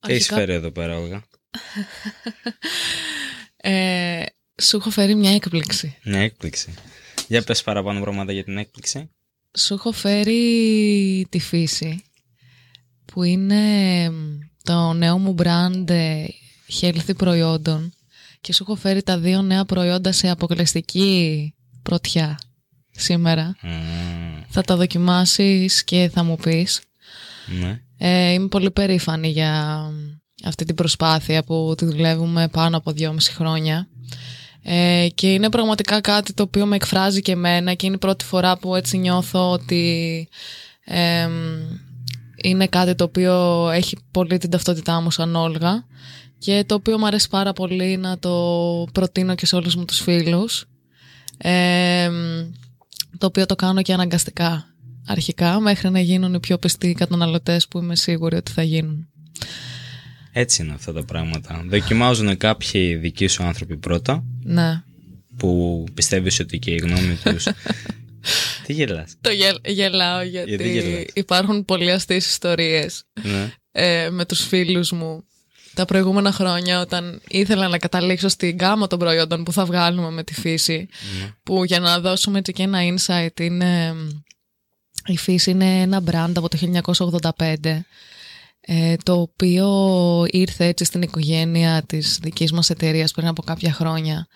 Τι έχει φέρει εδώ πέρα, Όλγα. ε, σου έχω φέρει μια έκπληξη. Μια έκπληξη. Για πες παραπάνω πράγματα για την έκπληξη. Σου έχω φέρει τη φύση, που είναι το νέο μου brand ε, healthy προϊόντων και σου έχω φέρει τα δύο νέα προϊόντα σε αποκλειστική πρωτιά σήμερα. Θα τα δοκιμάσεις και θα μου πεις. Ναι. Ε, είμαι πολύ περήφανη για αυτή την προσπάθεια που τη δουλεύουμε πάνω από δυόμιση χρόνια. Ε, και είναι πραγματικά κάτι το οποίο με εκφράζει και εμένα και είναι η πρώτη φορά που έτσι νιώθω ότι είναι κάτι το οποίο έχει πολύ την ταυτότητά μου σαν Όλγα και το οποίο μου αρέσει πάρα πολύ να το προτείνω και σε όλους μου τους φίλους το οποίο το κάνω και αναγκαστικά αρχικά μέχρι να γίνουν οι πιο πιστοί καταναλωτές που είμαι σίγουρη ότι θα γίνουν. Έτσι είναι αυτά τα πράγματα. Δοκιμάζουν κάποιοι δικοί σου άνθρωποι πρώτα. Ναι. Που πιστεύεις ότι και η γνώμη τους... Τι γελάς; Το γελ, γελάω γιατί, γιατί υπάρχουν πολλοί αστείς ιστορίες ναι. ε, με τους φίλους μου τα προηγούμενα χρόνια όταν ήθελα να καταλήξω στην γάμα των προϊόντων που θα βγάλουμε με τη φύση ναι. που για να δώσουμε έτσι και ένα insight είναι η φύση είναι ένα brand από το 1985 ε, το οποίο ήρθε έτσι στην οικογένεια της δικής μας εταιρείας πριν από κάποια χρόνια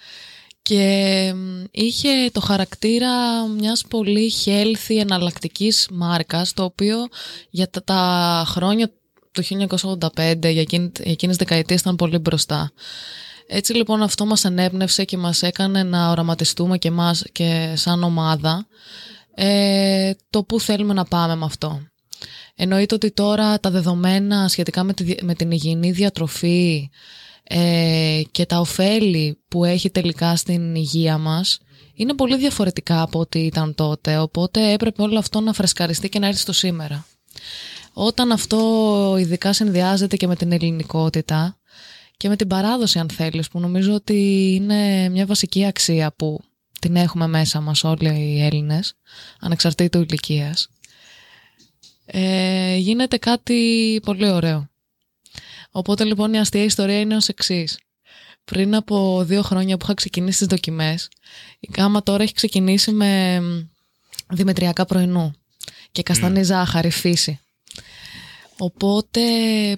και είχε το χαρακτήρα μιας πολύ healthy εναλλακτικής μάρκας το οποίο για τα, τα χρόνια του 1985 για, εκείνη, για εκείνες δεκαετίες ήταν πολύ μπροστά. Έτσι λοιπόν αυτό μας ανέπνευσε και μας έκανε να οραματιστούμε και μας και σαν ομάδα ε, το που θέλουμε να πάμε με αυτό. Εννοείται ότι τώρα τα δεδομένα σχετικά με, τη, με την υγιεινή διατροφή ε, και τα ωφέλη που έχει τελικά στην υγεία μας είναι πολύ διαφορετικά από ό,τι ήταν τότε, οπότε έπρεπε όλο αυτό να φρεσκαριστεί και να έρθει στο σήμερα. Όταν αυτό ειδικά συνδυάζεται και με την ελληνικότητα και με την παράδοση αν θέλεις που νομίζω ότι είναι μια βασική αξία που την έχουμε μέσα μας όλοι οι Έλληνες ανεξαρτήτου ηλικίας ε, γίνεται κάτι πολύ ωραίο. Οπότε λοιπόν η αστεία ιστορία είναι ως εξής. Πριν από δύο χρόνια που είχα ξεκινήσει τις δοκιμές η κάμα τώρα έχει ξεκινήσει με δημετριακά πρωινού και καστανή mm. ζάχαρη φύση. Οπότε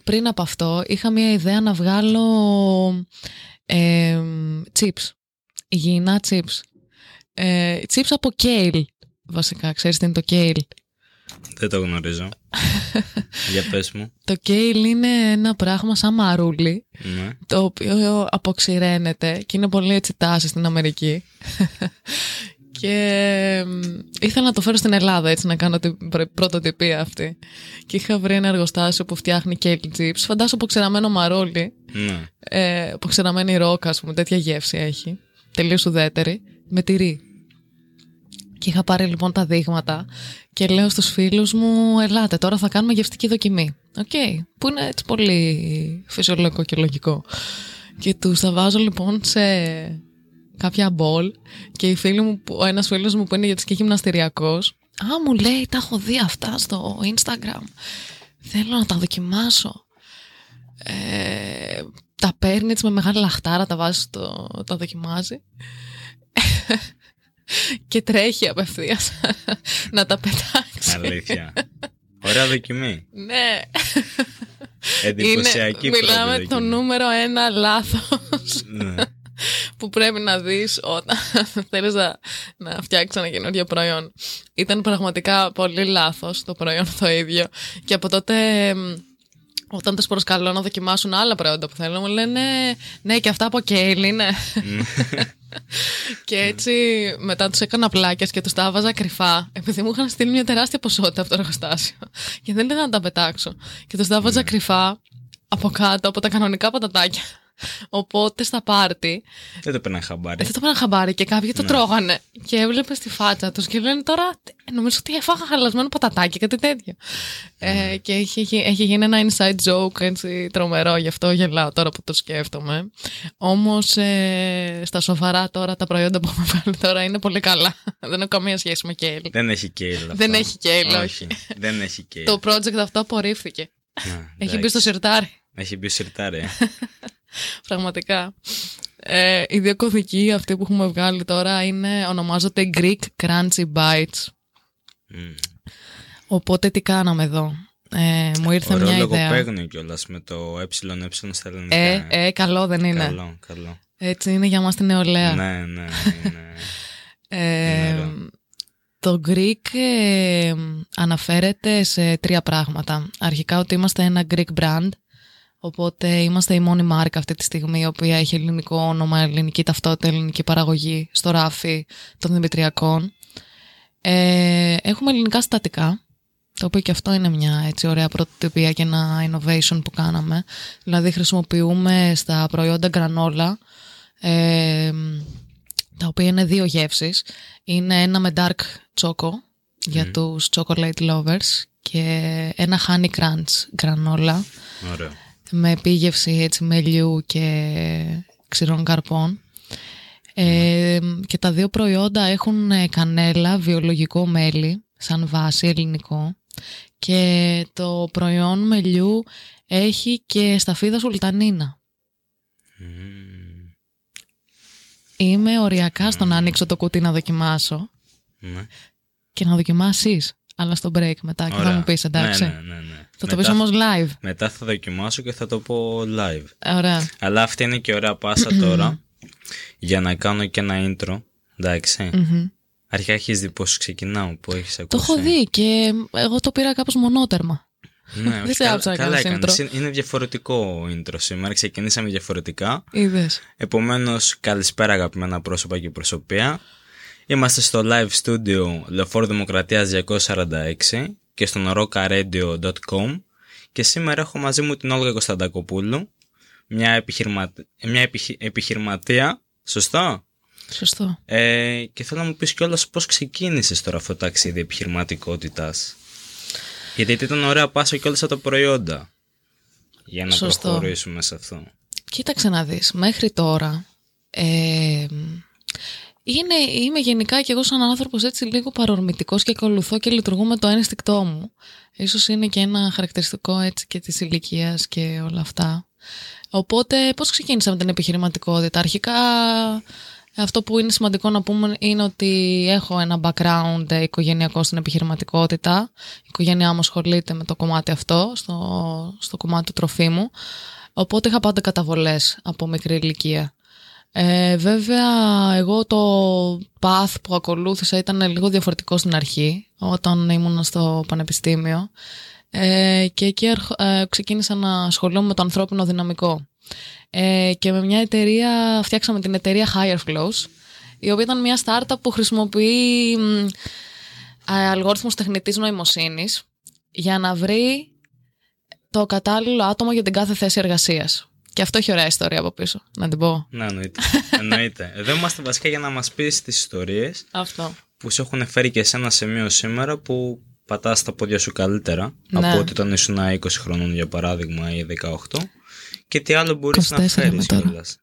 πριν από αυτό είχα μια ιδέα να βγάλω ε, chips, υγιεινά chips. Ε, chips από kale βασικά, ξέρεις τι είναι το kale; Δεν το γνωρίζω. Για πες μου. Το kale είναι ένα πράγμα σαν μαρούλι, ναι. το οποίο αποξηραίνεται και είναι πολύ έτσι τάση στην Αμερική. Και ήθελα να το φέρω στην Ελλάδα έτσι να κάνω την πρωτοτυπία αυτή. Και είχα βρει ένα εργοστάσιο που φτιάχνει kale chips. Φαντάσου αποξηραμένο μαρούλι. Ναι. Ε, αποξηραμένη ρόκα, ας πούμε, τέτοια γεύση έχει. Τελείως ουδέτερη. Με τυρί. Και είχα πάρει λοιπόν τα δείγματα και λέω στους φίλους μου ελάτε τώρα θα κάνουμε γευστική δοκιμή. OK, okay, που είναι έτσι πολύ φυσιολογικό και λογικό. Και τους τα βάζω λοιπόν σε κάποια μπολ και η φίλη μου, ο ένας φίλος μου που είναι γιατί και γυμναστηριακός Α, μου λέει, τα έχω δει αυτά στο Instagram. Θέλω να τα δοκιμάσω. Ε, τα παίρνει έτσι με μεγάλη λαχτάρα, τα βάζεις, το, τα δοκιμάζει. Και τρέχει απευθείας να τα πετάξει. Αλήθεια. Ωραία δοκιμή. ναι. Εντυπωσιακή Είναι, Μιλάμε το νούμερο ένα λάθος. ναι που πρέπει να δεις όταν θέλεις να, να φτιάξεις ένα καινούριο προϊόν. Ήταν πραγματικά πολύ λάθος το προϊόν το ίδιο και από τότε όταν τους προσκαλώ να δοκιμάσουν άλλα προϊόντα που θέλουν μου λένε ναι και αυτά από κέιλ είναι. και έτσι μετά τους έκανα πλάκες και τους τα έβαζα κρυφά επειδή μου είχαν στείλει μια τεράστια ποσότητα από το εργοστάσιο και δεν ήθελα να τα πετάξω και τους τα έβαζα ναι. κρυφά από κάτω από τα κανονικά πατατάκια Οπότε στα πάρτι. Δεν το πέραν χαμπάρι. Δεν το πέραν χαμπάρι και κάποιοι το ναι. τρώγανε. Και έβλεπε στη φάτσα τους και λένε τώρα. Νομίζω ότι έφαγα χαλασμένο πατατάκι, κάτι τέτοιο. Ε, ναι. και έχει, έχει, γίνει ένα inside joke έτσι τρομερό, γι' αυτό γελάω τώρα που το σκέφτομαι. Όμως ε, στα σοβαρά τώρα τα προϊόντα που έχουμε βάλει τώρα είναι πολύ καλά. Δεν έχω καμία σχέση με κέιλ. Δεν έχει κέιλ. Δεν έχει κέιλ, όχι. Δεν έχει κέιλ. Το project αυτό απορρίφθηκε. Έχει μπει στο σιρτάρι. Έχει μπει σιρτάρι. ε. Πραγματικά. Ε, οι δύο κωδικοί αυτοί που έχουμε βγάλει τώρα είναι, ονομάζονται Greek Crunchy Bites. Μμμ. Οπότε τι κάναμε εδώ; Ε, μου ήρθε Ωραίο μια ιδέα. λογοπαίγνιο κιόλας με το ε στα ελληνικά. Ε, ε, καλό δεν είναι. Καλό, καλό. Έτσι είναι για μας την νεολαία. Ναι, ναι, είναι. Ε, Είναι ωραίο. το Greek ε, αναφέρεται σε τρία πράγματα. Αρχικά ότι είμαστε ένα Greek brand, οπότε είμαστε η μόνη μάρκα αυτή τη στιγμή η οποία έχει ελληνικό όνομα, ελληνική ταυτότητα, ελληνική παραγωγή στο ράφι των Δημητριακών. Ε, έχουμε ελληνικά συστατικά, το οποίο και αυτό είναι μια έτσι ωραία πρωτοτυπία και ένα innovation που κάναμε. Δηλαδή χρησιμοποιούμε στα προϊόντα γκρανόλα ε, τα οποία είναι δύο γεύσεις. Είναι ένα με dark choco για τους chocolate lovers και ένα honey crunch γκρανόλα Ωραίο. Με επίγευση έτσι μελιού και ξηρών καρπών. Ε, και τα δύο προϊόντα έχουν ε, κανέλα, βιολογικό μέλι, σαν βάση ελληνικό και το προϊόν μελιού έχει και σταφίδα σουλτανίνα. Μμμ. Είμαι οριακά στο να ανοίξω το κουτί να δοκιμάσω Ναι. και να δοκιμάσεις, αλλά στο break μετά και θα Ωραία. μου πεις εντάξει. Ναι, ναι, ναι, ναι. Θα το Μετά- πεις όμως live. Μετά θα δοκιμάσω και θα το πω live. Ωραία. Αλλά αυτή είναι και ωραία πάσα τώρα για να κάνω και ένα intro. Εντάξει. Μμμ. Αρχικά έχεις δει πώς ξεκινάω, που έχεις ακούσει. Το έχω δει και εγώ το πήρα κάπως μονότερμα. Ναι, Δεν όχι, σε άψα να καλά κάνεις έκανες. intro. Είναι- Είναι διαφορετικό intro σήμερα. Ξεκινήσαμε διαφορετικά. Είδες. Επομένως, καλησπέρα αγαπημένα πρόσωπα και προσωπία. Είμαστε στο live studio Λεωφόρο Δημοκρατίας 246 και στο rocaradio.com και σήμερα έχω μαζί μου την Όλγα Κωνσταντακοπούλου, μια, επιχειρημα... μια επιχει- επιχειρηματία, σωστό; Σωστό. Ε, και θέλω να μου πεις κιόλας πώς ξεκίνησες τώρα αυτό το ταξίδι επιχειρηματικότητας. Γιατί ήταν ωραία πάσα κιόλας από τα προϊόντα. Για να Σωστό. προχωρήσουμε σε αυτό. Κοίταξε να δεις, μέχρι τώρα ε, είναι, είμαι γενικά και εγώ σαν άνθρωπος έτσι λίγο παρορμητικός και ακολουθώ και λειτουργώ με το ένστικτό μου. Ίσως είναι και ένα χαρακτηριστικό έτσι και της ηλικίας και όλα αυτά. Οπότε πώς ξεκίνησα με την επιχειρηματικότητα; Αρχικά αυτό που είναι σημαντικό να πούμε είναι ότι έχω ένα background ε, οικογενειακό στην επιχειρηματικότητα. Η οικογένειά μου ασχολείται με το κομμάτι αυτό, στο, στο κομμάτι του τροφίμου. Οπότε είχα πάντα καταβολές από μικρή ηλικία. Ε, βέβαια, εγώ το path που ακολούθησα ήταν λίγο διαφορετικό στην αρχή, όταν ήμουν στο πανεπιστήμιο. Ε, και εκεί αρχ- ε, ξεκίνησα να ασχολούμαι με το ανθρώπινο δυναμικό. Ε, και με μια εταιρεία, φτιάξαμε την εταιρεία Higher Flows, η οποία ήταν μια startup που χρησιμοποιεί μ, ε, αλγόριθμους τεχνητής νοημοσύνης για να βρει το κατάλληλο άτομο για την κάθε θέση εργασίας. Και αυτό έχει ωραία ιστορία από πίσω, να την πω. Ναι, εννοείται. εννοείται. Εδώ είμαστε βασικά για να μας πεις τις ιστορίες Αυτό. που σε έχουν φέρει και σε ένα σημείο σήμερα που πατάς τα πόδια σου καλύτερα Ναι. από ότι όταν ήσουν 20 χρονών για παράδειγμα ή 18 και τι άλλο μπορείς 24 να φέρεις είμαι τώρα. κιόλας.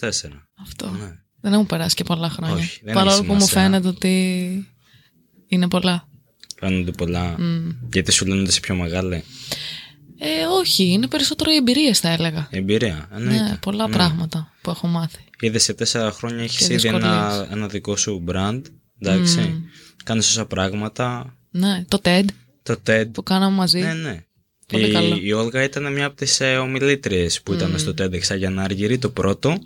24. Αυτό. Ναι. Δεν έχουν περάσει και πολλά χρόνια. Όχι, δεν Παρόλο έχει που μου σημασία. φαίνεται ότι είναι πολλά. Φαίνονται πολλά. Μμ. Γιατί σου λένε ότι είσαι πιο μεγάλη. Ε, όχι, είναι περισσότερο οι εμπειρίε, θα έλεγα. Εμπειρία. Εννοείται. Ναι, πολλά πράγματα που έχω μάθει. Είδες σε τέσσερα χρόνια έχεις Και ήδη ένα, δυσκολίες. ένα δικό σου brand. Εντάξει. Μμ. Κάνεις όσα πράγματα. Ναι, το TED Το TED. που κάναμε μαζί. Ναι, ναι. Πολύ η, καλό. η Όλγα ήταν μια από τις ε, ομιλήτριες που ήταν στο TEDx για να αργυρεί το πρώτο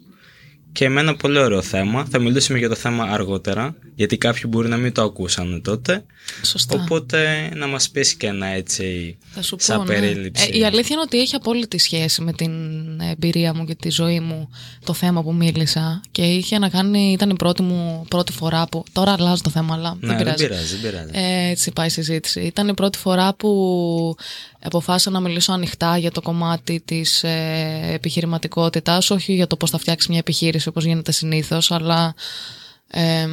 και με ένα πολύ ωραίο θέμα. Θα μιλήσουμε για το θέμα αργότερα, γιατί κάποιοι μπορεί να μην το ακούσαν τότε. Σωστά. Οπότε να μας πεις και ένα έτσι Θα σου πω, σαν ναι. περίληψη. Ε, η αλήθεια είναι ότι έχει απόλυτη σχέση με την εμπειρία μου και τη ζωή μου το θέμα που μίλησα και είχε να κάνει, ήταν η πρώτη μου πρώτη φορά που, τώρα αλλάζω το θέμα αλλά ναι, δεν πειράζει. πειράζει, δεν πειράζει. Ε, έτσι πάει η συζήτηση. Ήταν η πρώτη φορά που αποφάσισα να μιλήσω ανοιχτά για το κομμάτι της ε, επιχειρηματικότητας, όχι για το πώς θα φτιάξει μια επιχείρηση όπως γίνεται συνήθως, αλλά ε,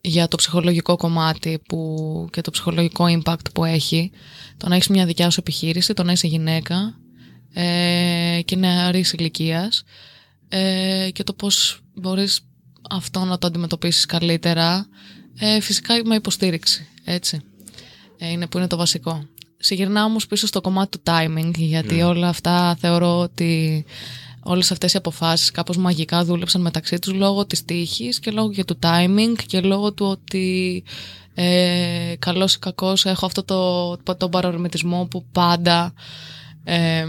για το ψυχολογικό κομμάτι που, και το ψυχολογικό impact που έχει. Το να έχεις μια δικιά σου επιχείρηση, το να είσαι γυναίκα ε, και νεαρής ηλικίας ε, και το πώς μπορείς αυτό να το αντιμετωπίσεις καλύτερα ε, φυσικά με υποστήριξη έτσι ε, είναι που είναι το βασικό Συγυρνάω όμως πίσω στο κομμάτι του timing, γιατί Ναι. όλα αυτά θεωρώ ότι όλες αυτές οι αποφάσεις κάπως μαγικά δούλεψαν μεταξύ τους λόγω της τύχης και λόγω και του timing και λόγω του ότι ε, καλός ή κακός έχω αυτό το, το παρορμητισμό που πάντα ε,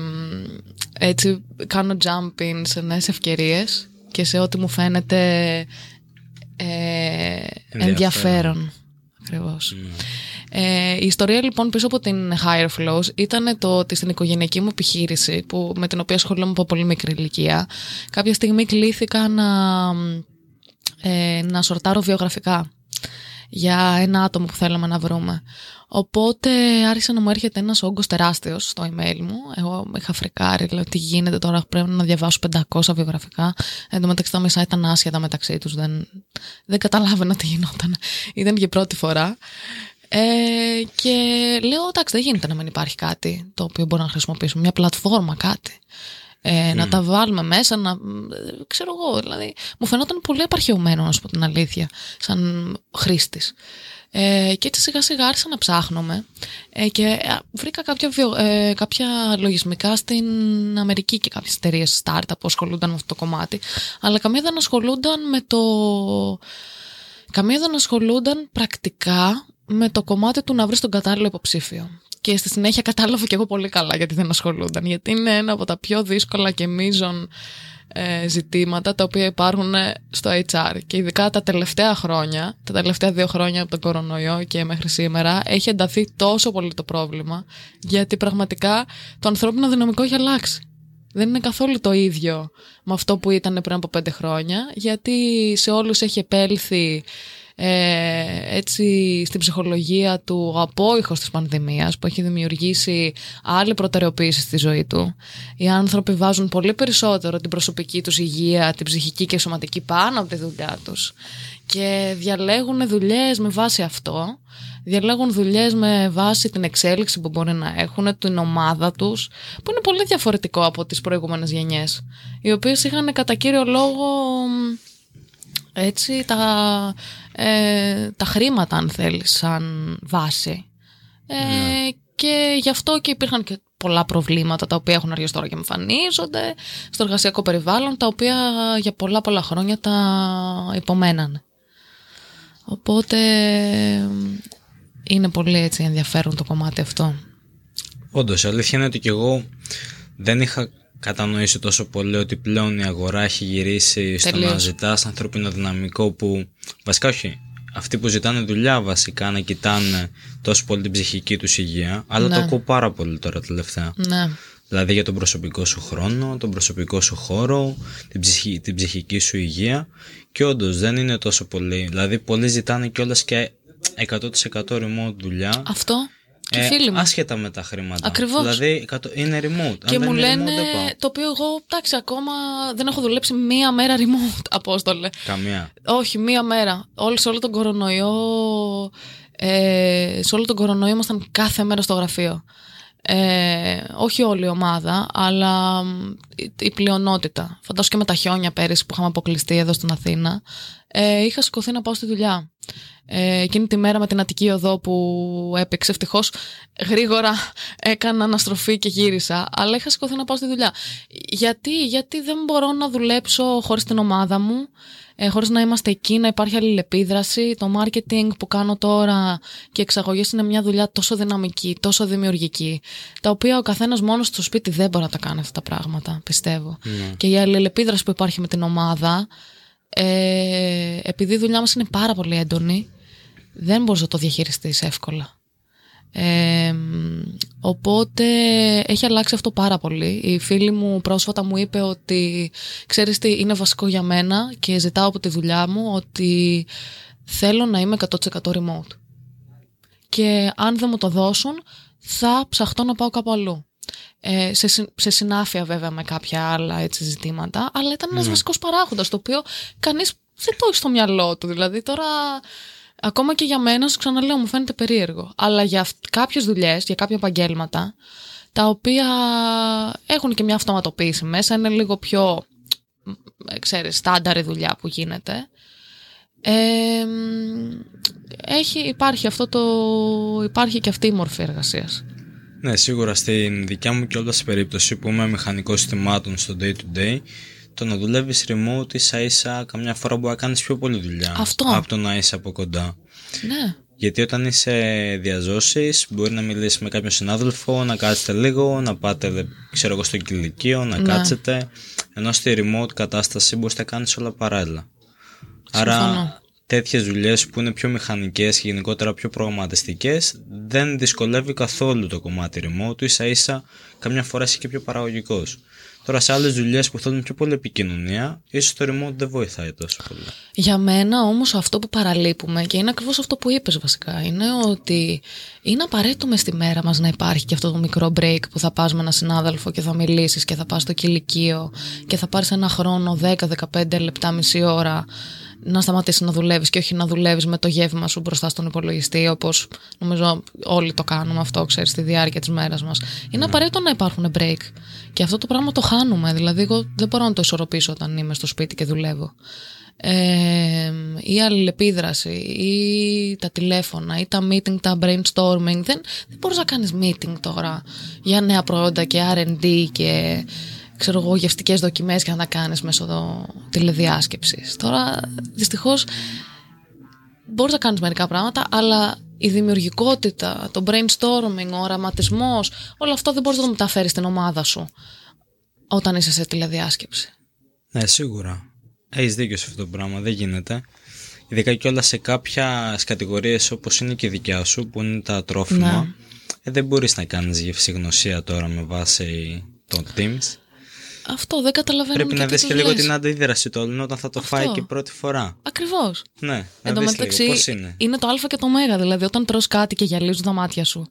έτσι κάνω jumping σε νέες ευκαιρίες και σε ό,τι μου φαίνεται ε, ενδιαφέρον. Ακριβώς. Ναι. Ε, η ιστορία λοιπόν πίσω από την Higher Flows ήταν το ότι στην οικογενειακή μου επιχείρηση που, με την οποία ασχολούμαι από πολύ μικρή ηλικία κάποια στιγμή κλήθηκα να, ε, να σορτάρω βιογραφικά για ένα άτομο που θέλαμε να βρούμε. Οπότε άρχισε να μου έρχεται ένας όγκος τεράστιος στο email μου. Εγώ είχα φρικάρει, λέω τι γίνεται τώρα, πρέπει να διαβάσω 500 βιογραφικά. Εν τω μεταξύ τα μισά ήταν άσχετα μεταξύ τους, δεν, δεν καταλάβαινα τι γινόταν. Ήταν και πρώτη φορά. Ε, και λέω, εντάξει, δεν γίνεται να μην υπάρχει κάτι το οποίο μπορούμε να χρησιμοποιήσουμε, μια πλατφόρμα, κάτι. Ε, Να τα βάλουμε μέσα, να. ε, ξέρω εγώ, δηλαδή. Μου φαινόταν πολύ απαρχαιωμένο, να σου πω την αλήθεια, σαν χρήστης. Ε, και έτσι σιγά σιγά άρχισα να ψάχνομαι ε, και ε, βρήκα κάποια, βιο- ε, κάποια λογισμικά στην Αμερική και κάποιες εταιρείες startup που ασχολούνταν με αυτό το κομμάτι αλλά καμία δεν ασχολούνταν με το καμία δεν ασχολούνταν πρακτικά με το κομμάτι του να βρεις τον κατάλληλο υποψήφιο. Και στη συνέχεια κατάλαβα και εγώ πολύ καλά γιατί δεν ασχολούνταν. Γιατί είναι ένα από τα πιο δύσκολα και μείζον ε, ζητήματα τα οποία υπάρχουν ε, στο HR. Και ειδικά τα τελευταία χρόνια, τα τελευταία δύο χρόνια από τον κορονοϊό και μέχρι σήμερα, έχει ενταθεί τόσο πολύ το πρόβλημα, γιατί πραγματικά το ανθρώπινο δυναμικό έχει αλλάξει. Δεν είναι καθόλου το ίδιο με αυτό που ήταν πριν από πέντε χρόνια, γιατί σε όλους έχει επέλθει ε, έτσι στην ψυχολογία του ο απόϊχος της πανδημίας που έχει δημιουργήσει άλλη προτεραιοποίηση στη ζωή του. Οι άνθρωποι βάζουν πολύ περισσότερο την προσωπική τους υγεία, την ψυχική και σωματική πάνω από τη δουλειά τους και διαλέγουν δουλειές με βάση αυτό διαλέγουν δουλειές με βάση την εξέλιξη που μπορεί να έχουν, την ομάδα τους, που είναι πολύ διαφορετικό από τις προηγούμενες γενιές, οι οποίες είχαν κατά κύριο λόγο έτσι τα, ε, τα χρήματα αν θέλεις σαν βάση. Ε, Και γι' αυτό και υπήρχαν και πολλά προβλήματα τα οποία έχουν αρχίσει τώρα και εμφανίζονται στο εργασιακό περιβάλλον τα οποία για πολλά πολλά χρόνια τα υπομένανε. Οπότε είναι πολύ έτσι ενδιαφέρον το κομμάτι αυτό. Όντως, η αλήθεια είναι ότι και εγώ δεν είχα κατανοήσει τόσο πολύ ότι πλέον η αγορά έχει γυρίσει στο να Τελείως. ζητάς ανθρώπινο δυναμικό που. Βασικά, όχι. Αυτοί που ζητάνε δουλειά βασικά να κοιτάνε τόσο πολύ την ψυχική τους υγεία, αλλά Ναι. το ακούω πάρα πολύ τώρα τελευταία. Ναι. Δηλαδή για τον προσωπικό σου χρόνο, τον προσωπικό σου χώρο, την, ψυχη- την ψυχική σου υγεία και όντως δεν είναι τόσο πολύ. Δηλαδή πολλοί ζητάνε κιόλας και 100% remote δουλειά. Αυτό και ε, φίλοι μου. Άσχετα με τα χρήματα. Ακριβώς. Δηλαδή εκατό- είναι remote. Και Αν δεν μου είναι λένε, remote, δεν πάω. το οποίο εγώ, εντάξει, ακόμα δεν έχω δουλέψει μία μέρα remote, Απόστολε. Καμία. Όχι, μία μέρα. Όλοι σε όλο τον κορονοϊό, ε, σε όλο τον κορονοϊό ήμασταν κάθε μέρα στο γραφείο. Ε, όχι όλη η ομάδα, αλλά μ, η, η πλειονότητα. Φαντάσου και με τα χιόνια πέρυσι που είχαμε αποκλειστεί εδώ στην Αθήνα. Ε, είχα σηκωθεί να πάω στη δουλειά. Ε, εκείνη τη μέρα με την Αττική Οδό που έπαιξε ευτυχώς γρήγορα έκανα αναστροφή και γύρισα αλλά είχα σηκωθεί να πάω στη δουλειά. Γιατί, γιατί δεν μπορώ να δουλέψω χωρίς την ομάδα μου ε, χωρίς να είμαστε εκεί, να υπάρχει αλληλεπίδραση. Το marketing που κάνω τώρα και εξαγωγές είναι μια δουλειά τόσο δυναμική, τόσο δημιουργική τα οποία ο καθένας μόνος στο σπίτι δεν μπορεί να τα κάνει αυτά τα πράγματα πιστεύω. Ναι. και η αλληλεπίδραση που υπάρχει με την ομάδα ε, επειδή η δουλειά μας είναι πάρα πολύ έντονη δεν μπορείς να το διαχειριστείς εύκολα. Ε, οπότε έχει αλλάξει αυτό πάρα πολύ. Η φίλη μου πρόσφατα μου είπε ότι ξέρεις τι είναι βασικό για μένα και ζητάω από τη δουλειά μου ότι θέλω να είμαι 100% remote. Και αν δεν μου το δώσουν θα ψαχτώ να πάω κάπου αλλού. Ε, σε, συ- σε συνάφεια βέβαια με κάποια άλλα έτσι, ζητήματα, αλλά ήταν ένας βασικός παράγοντας το οποίο κανείς δεν το έχει στο μυαλό του. Δηλαδή τώρα Ακόμα και για μένα, σου ξαναλέω, μου φαίνεται περίεργο. Αλλά για κάποιες δουλειές, για κάποια επαγγέλματα, τα οποία έχουν και μια αυτοματοποίηση μέσα, είναι λίγο πιο, ε, ξέρεις, στάνταρ η δουλειά που γίνεται. Ε, έχει, υπάρχει, αυτό το, υπάρχει και αυτή η μορφή εργασίας. Ναι, σίγουρα στην δικιά μου και όλα σε περίπτωση που είμαι μηχανικός συστημάτων στο day to day, το να δουλεύεις remote ίσα ίσα καμιά φορά μπορεί να κάνεις πιο πολύ δουλειά. Αυτό. Από το να είσαι από κοντά. Ναι. Γιατί όταν είσαι διαζώσεις, μπορεί να μιλήσεις με κάποιον συνάδελφο, να κάτσετε λίγο, να πάτε ξέρω εγώ, στο κηλικείο, να Ναι. κάτσετε. Ενώ στη remote κατάσταση μπορείς να κάνεις όλα παράλληλα. Άρα Συμφωνώ. Τέτοιες δουλειές που είναι πιο μηχανικές και γενικότερα πιο προγραμματιστικές δεν δυσκολεύει καθόλου το κομμάτι remote. ίσα ίσα καμιά φορά είσαι και πιο παραγωγικός. Τώρα σε άλλες δουλειές που θέλουν πιο πολύ επικοινωνία, ίσως το remote δεν βοηθάει τόσο πολύ. Για μένα όμως αυτό που παραλείπουμε και είναι ακριβώς αυτό που είπες βασικά είναι ότι είναι απαραίτητο μες στη μέρα μας να υπάρχει και αυτό το μικρό break που θα πας με έναν συνάδελφο και θα μιλήσεις και θα πας στο κηλικείο και θα πάρεις ένα χρόνο 10-15 λεπτά μισή ώρα να σταματήσεις να δουλεύεις και όχι να δουλεύεις με το γεύμα σου μπροστά στον υπολογιστή όπως νομίζω όλοι το κάνουμε αυτό ξέρεις στη διάρκεια της μέρας μας. Είναι απαραίτητο να υπάρχουν break. Και αυτό το πράγμα το χάνουμε. Δηλαδή εγώ δεν μπορώ να το ισορροπήσω όταν είμαι στο σπίτι και δουλεύω. Ε, η αλληλεπίδραση ή τα τηλέφωνα ή τα meeting, τα brainstorming. Δεν, δεν μπορείς να κάνεις meeting τώρα για νέα προϊόντα και R&D και ξέρω εγώ γευστικές δοκιμές και να τα κάνεις μέσω το, τηλεδιάσκεψης τώρα δυστυχώς μπορείς να κάνεις μερικά πράγματα αλλά η δημιουργικότητα, το brainstorming, ο οραματισμός όλο αυτό δεν μπορείς να το μεταφέρεις στην ομάδα σου όταν είσαι σε τηλεδιάσκεψη Ναι, σίγουρα. Έχεις δίκιο σε αυτό το πράγμα, δεν γίνεται. Ειδικά και όλα σε κάποια κατηγορίες όπως είναι και η δικιά σου, που είναι τα τρόφιμα. Ναι. Ε, δεν μπορείς να κάνεις γευσηγνωσία τώρα με βάση το Teams. Αυτό δεν καταλαβαίνω Πρέπει να τι δεις τους και λίγο λες. την αντίδραση του άλλου όταν θα το Αυτό. φάει και πρώτη φορά. Ακριβώς. Ναι, να Εν τω δεις μεταξύ, λίγο πώς είναι. είναι το Α και το Μέγα. Δηλαδή, όταν τρως κάτι και γυαλίζουν τα μάτια σου.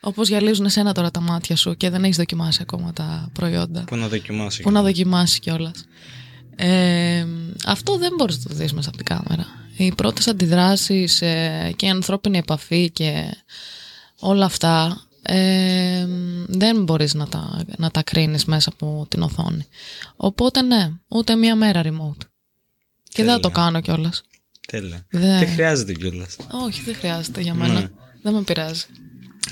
Όπως γυαλίζουν εσένα τώρα τα μάτια σου και δεν έχεις δοκιμάσει ακόμα τα προϊόντα. Πού να δοκιμάσει. Πού να δοκιμάσει κιόλας. Ε, αυτό δεν μπορείς να το δεις μέσα από την κάμερα. Οι πρώτες αντιδράσεις ε, και η ανθρώπινη επαφή και όλα αυτά ε, δεν μπορείς να τα, να τα κρίνεις μέσα από την οθόνη. Οπότε ναι, ούτε μία μέρα remote. Και δεν θα το Τέλεια. κάνω κιόλας. Τέλεια. Δεν- Δεν χρειάζεται κιόλας. Όχι, δεν χρειάζεται για μένα. Ναι. Δεν με πειράζει.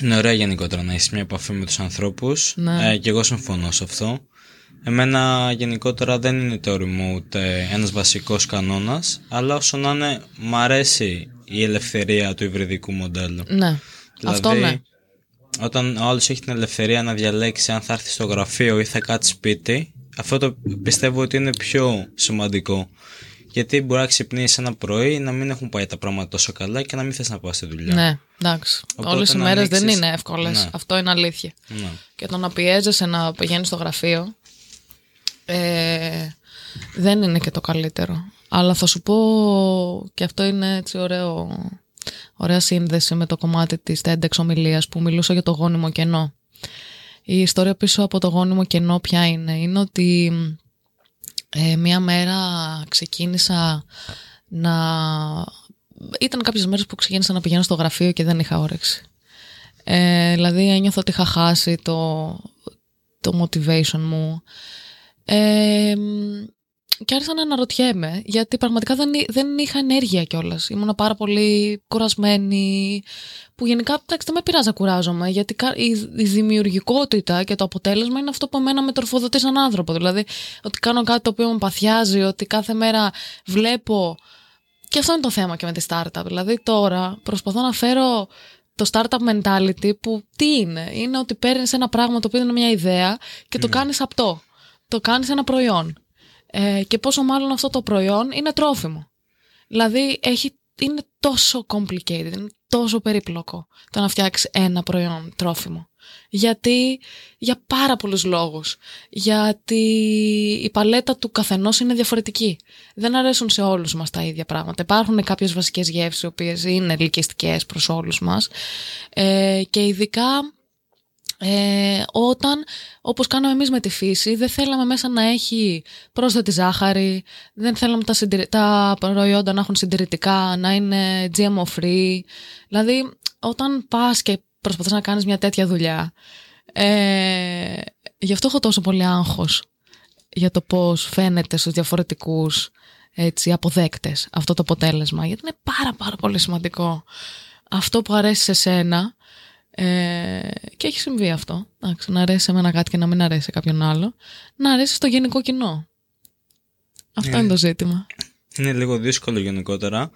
Είναι ωραία γενικότερα να έχεις μια επαφή με τους ανθρώπους. Ναι. Ε, και εγώ συμφωνώ σε αυτό. Εμένα γενικότερα δεν είναι το remote ε, ένας βασικός κανόνας, αλλά όσο να είναι, μ' αρέσει η ελευθερία του υβριδικού μοντέλου. Ναι. Αυτό ναι. Όταν ο άλλος έχει την ελευθερία να διαλέξει αν θα έρθει στο γραφείο ή θα κάτσει σπίτι, αυτό το πιστεύω ότι είναι πιο σημαντικό. Γιατί μπορεί να ξυπνήσεις ένα πρωί, να μην έχουν πάει τα πράγματα τόσο καλά και να μην θες να πας στη δουλειά. Ναι, εντάξει. Οπότε Όλες οι να μέρες δεν ανοίξεις- είναι εύκολες. Ναι. Αυτό είναι αλήθεια. Ναι. Και το να πιέζεσαι να πηγαίνεις στο γραφείο ε, δεν είναι και το καλύτερο. Αλλά θα σου πω και αυτό είναι έτσι ωραίο, ωραία σύνδεση με το κομμάτι της TEDx ομιλίας που μιλούσα για το γόνιμο κενό. Η ιστορία πίσω από το γόνιμο κενό ποια είναι; Είναι ότι ε, μία μέρα ξεκίνησα να... Ήταν κάποιες μέρες που ξεκίνησα να πηγαίνω στο γραφείο και δεν είχα όρεξη. Ε, δηλαδή ένιωθα ότι είχα χάσει το, το motivation μου. Ε, και άρχισα να αναρωτιέμαι, γιατί πραγματικά δεν, εί- δεν είχα ενέργεια κιόλας. Ήμουν πάρα πολύ κουρασμένη. Που γενικά εντάξει, δεν με πειράζει να κουράζομαι, γιατί κα- η, η δημιουργικότητα και το αποτέλεσμα είναι αυτό που εμένα με τροφοδοτεί σαν άνθρωπο. Δηλαδή, ότι κάνω κάτι το οποίο με παθιάζει, ότι κάθε μέρα βλέπω. Και αυτό είναι το θέμα και με τη startup. Δηλαδή, τώρα προσπαθώ να φέρω το startup mentality που τι είναι; Είναι ότι παίρνεις ένα πράγμα το οποίο είναι μια ιδέα και το κάνεις απτό. Το κάνεις ένα προϊόν. Ε, και πόσο μάλλον αυτό το προϊόν είναι τρόφιμο. Δηλαδή έχει, είναι τόσο complicated, είναι τόσο περίπλοκο το να φτιάξεις ένα προϊόν τρόφιμο. Γιατί, για πάρα πολλούς λόγους. Γιατί η παλέτα του καθενός είναι διαφορετική. Δεν αρέσουν σε όλους μας τα ίδια πράγματα. Υπάρχουν κάποιες βασικές γεύσεις, οι οποίες είναι ελκυστικές προς όλους μας. Ε, και ειδικά ε, όταν, όπως κάναμε εμείς με τη φύση, δεν θέλαμε μέσα να έχει πρόσθετη ζάχαρη, δεν θέλαμε τα, συντηρη- τα προϊόντα να έχουν συντηρητικά, να είναι GMO free. Δηλαδή, όταν πας και προσπαθείς να κάνεις μια τέτοια δουλειά, ε, γι' αυτό έχω τόσο πολύ άγχος για το πώς φαίνεται στους διαφορετικούς έτσι, αποδέκτες αυτό το αποτέλεσμα. Γιατί είναι πάρα πάρα πολύ σημαντικό αυτό που αρέσει σε σένα Ε, και έχει συμβεί αυτό. Εντάξει, να αρέσει σε μένα κάτι και να μην αρέσει σε κάποιον άλλο. Να αρέσει στο γενικό κοινό. Αυτό Ε. είναι το ζήτημα. Είναι λίγο δύσκολο γενικότερα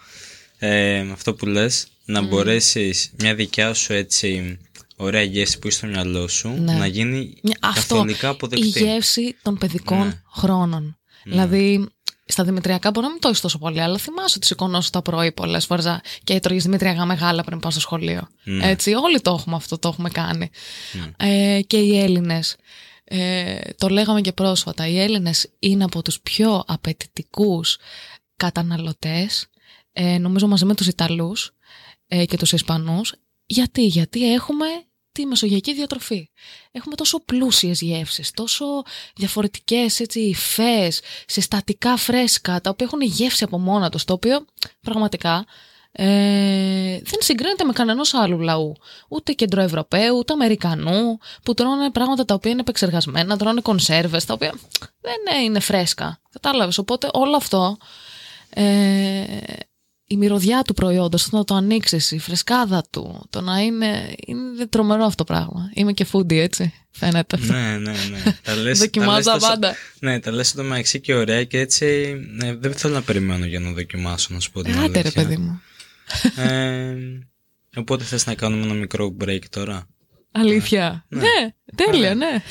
ε, με αυτό που λες να μπορέσεις μια δικιά σου έτσι ωραία γεύση που είσαι στο μυαλό σου Ναι. να γίνει Μια- Αυτό, καθολικά η αποδεκτή. γεύση των παιδικών Ναι. χρόνων. Δηλαδή, στα δημητριακά μπορεί να μην το έχεις τόσο πολύ, αλλά θυμάσαι ότι σηκωνόσου τα πρωί πολλές φορές και έτρωγε δημητριακά μεγάλα πριν πάω στο σχολείο. Ναι. Έτσι, όλοι το έχουμε αυτό, το έχουμε κάνει. Ε, και οι Έλληνες. Ε, το λέγαμε και πρόσφατα. Οι Έλληνες είναι από τους πιο απαιτητικούς καταναλωτές, ε, νομίζω μαζί με τους Ιταλούς ε, και τους Ισπανούς. Γιατί, γιατί έχουμε τη μεσογειακή διατροφή. Έχουμε τόσο πλούσιες γεύσεις, τόσο διαφορετικές έτσι, υφές, συστατικά φρέσκα, τα οποία έχουν γεύση από μόνα τους, το οποίο πραγματικά ε, δεν συγκρίνεται με κανένας άλλου λαού. Ούτε κεντροευρωπαίου, ούτε Αμερικανού, που τρώνε πράγματα τα οποία είναι επεξεργασμένα, τρώνε κονσέρβες, τα οποία δεν είναι φρέσκα. Κατάλαβες, οπότε όλο αυτό ε, η μυρωδιά του προϊόντος, το να το ανοίξεις, η φρεσκάδα του, το να είναι, είναι τρομερό αυτό το πράγμα. Είμαι και foodie, έτσι, φαίνεται αυτό. ναι, ναι, ναι. τα λες, Δοκιμάζω τα λες τόσο- πάντα. Ναι, τα λες το μεταξύ και ωραία και έτσι ναι, δεν θέλω να περιμένω για να δοκιμάσω, να σου πω την Άντε ρε αλήθεια. παιδί μου. Ε, οπότε θες να κάνουμε ένα μικρό break τώρα; Αλήθεια. Ναι, τέλεια, ναι.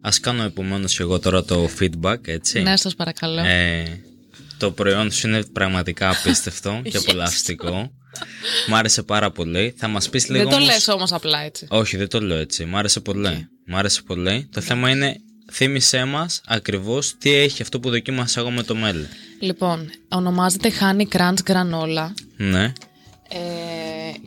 Ας κάνω επομένως και εγώ τώρα το feedback, έτσι. Ναι, σας παρακαλώ. Ε, το προϊόν σου είναι πραγματικά απίστευτο και Yes. απολαυστικό. Μ' άρεσε πάρα πολύ. Θα μας πεις λίγο δεν το όμως- λες όμως απλά έτσι. Όχι, δεν το λέω έτσι. Μ' άρεσε πολύ. Μ' άρεσε πολύ. Το θέμα είναι, θύμισέ μας ακριβώς τι έχει αυτό που δοκίμασα εγώ με το μέλι. Λοιπόν, ονομάζεται Honey Crunch Granola Ναι. ε,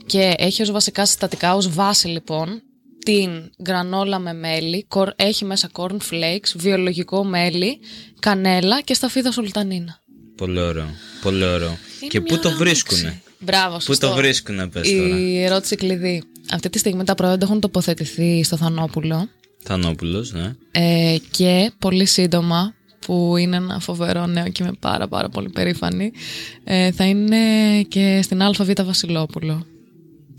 και έχει ως βασικά συστατικά, ως βάση λοιπόν, την γκρανόλα με μέλι, κορ- έχει μέσα corn flakes, βιολογικό μέλι, κανέλα και σταφίδα σουλτανίνα. Πολύ ωραίο. Πολύ ωραίο. Είναι και μια πού το άνοιξη. βρίσκουνε; Μπράβο, Πού σωστό. το βρίσκουνε, πες τώρα. Η ερώτηση κλειδί. Αυτή τη στιγμή τα προϊόντα έχουν τοποθετηθεί στο Θανόπουλο Θανόπουλος, ναι. ε, και πολύ σύντομα που είναι ένα φοβερό νέο και είμαι πάρα πάρα πολύ περήφανη ε, θα είναι και στην ΑΒ Βασιλόπουλο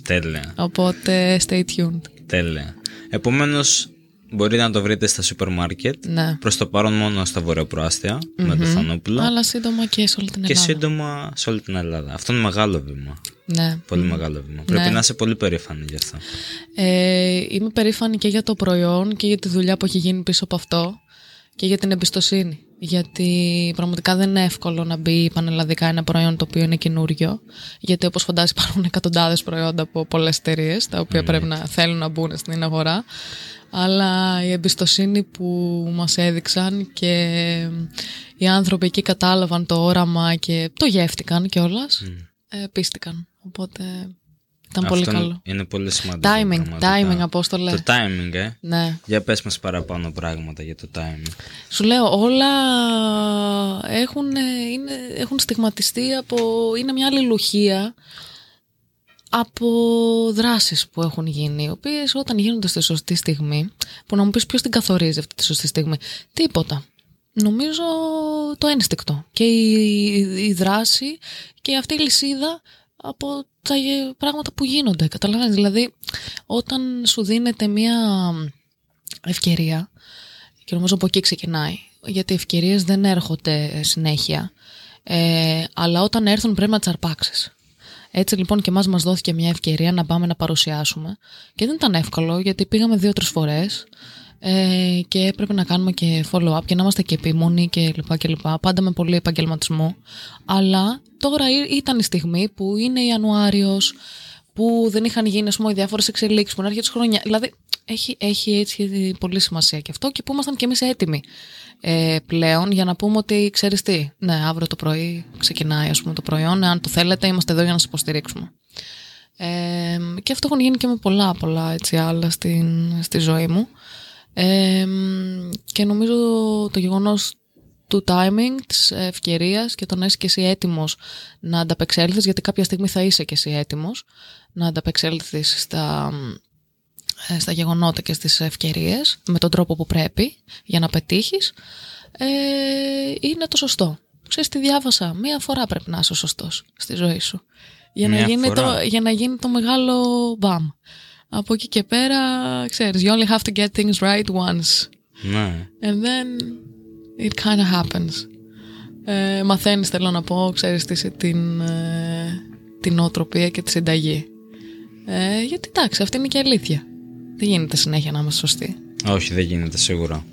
Τέλεια. οπότε stay tuned Τέλεια. Επομένως, μπορείτε να το βρείτε στα σούπερ μάρκετ. ναι. Προς το παρόν μόνο στα βορειοπροάστια με το Θανόπουλο. αλλά σύντομα και σε όλη την Και Ελλάδα σύντομα σε όλη την Ελλάδα. Αυτό είναι μεγάλο βήμα. ναι. Πολύ μεγάλο βήμα. Πρέπει να είσαι πολύ περήφανη γι' αυτό. Ε, είμαι περήφανη και για το προϊόν και για τη δουλειά που έχει γίνει πίσω από αυτό και για την εμπιστοσύνη. Γιατί πραγματικά δεν είναι εύκολο να μπει πανελλαδικά ένα προϊόν το οποίο είναι καινούριο. Γιατί όπως φαντάζεσαι υπάρχουν εκατοντάδες προϊόντα από πολλές εταιρείες, τα οποία πρέπει να θέλουν να μπουν στην αγορά. Αλλά η εμπιστοσύνη που μας έδειξαν και οι άνθρωποι εκεί κατάλαβαν το όραμα και το γεύτηκαν κιόλας, ε, πίστηκαν. Οπότε ήταν πολύ Αυτό είναι- καλό. Είναι πολύ σημαντικό. Timing, πραγματικά. timing, Απόστολε. Το timing, ε. Ναι. Για πες μας παραπάνω πράγματα για το timing. Σου λέω, όλα έχουν, ε, είναι, έχουν στιγματιστεί από... Είναι μια αλληλουχία από δράσεις που έχουν γίνει, οι οποίες όταν γίνονται στη σωστή στιγμή, που να μου πεις ποιος την καθορίζει αυτή τη σωστή στιγμή, τίποτα. Νομίζω το ένστικτο και η, η δράση και αυτή η λυσίδα από τα γε- πράγματα που γίνονται. Καταλαβαίνεις, δηλαδή όταν σου δίνεται μια ευκαιρία και νομίζω από εκεί ξεκινάει. Γιατί οι ευκαιρίες δεν έρχονται συνέχεια. Ε, αλλά όταν έρθουν πρέπει να τις αρπάξεις. Έτσι λοιπόν και εμάς μας δόθηκε μια ευκαιρία να πάμε να παρουσιάσουμε. Και δεν ήταν εύκολο γιατί πήγαμε δύο-τρεις φορές ε, και έπρεπε να κάνουμε και follow-up και να είμαστε και επίμονοι και λοιπά και λοιπά. Πάντα με πολύ επαγγελματισμό. Αλλά τώρα ή- ήταν η στιγμή που είναι Ιανουάριος, που δεν είχαν γίνει ας πούμε, οι διάφορες εξελίξεις, που είναι αρχή της χρονιά. Δηλαδή έχει, έχει έτσι πολύ σημασία και αυτό και που ήμασταν κι εμείς έτοιμοι ε, πλέον για να πούμε ότι ξέρεις τι, ναι, αύριο το πρωί ξεκινάει ας πούμε, το προϊόν. Αν το θέλετε, είμαστε εδώ για να σας υποστηρίξουμε. Ε, και αυτό έχουν γίνει και με πολλά πολλά έτσι, άλλα στην, στη ζωή μου. Ε, και νομίζω το γεγονός του timing, της ευκαιρίας και το να είσαι και εσύ έτοιμος να ανταπεξέλθεις, γιατί κάποια στιγμή θα είσαι και εσύ έτοιμος να ανταπεξέλθεις στα, ε, στα γεγονότα και στις ευκαιρίες με τον τρόπο που πρέπει για να πετύχεις, ε, είναι το σωστό. Ξέρεις τι διάβασα, μία φορά πρέπει να είσαι ο σωστός στη ζωή σου. για να, Μια γίνει φορά. το, για να γίνει το μεγάλο μπαμ. Από εκεί και πέρα, ξέρεις, you only have to get things right once. Ναι. And then it kind of happens. Ε, μαθαίνεις, θέλω να πω, ξέρεις, τη- την, ε, την νοοτροπία και τη συνταγή. Ε, γιατί εντάξει, αυτή είναι και η αλήθεια. Δεν γίνεται συνέχεια να είμαστε σωστοί. Όχι, δεν γίνεται σίγουρα.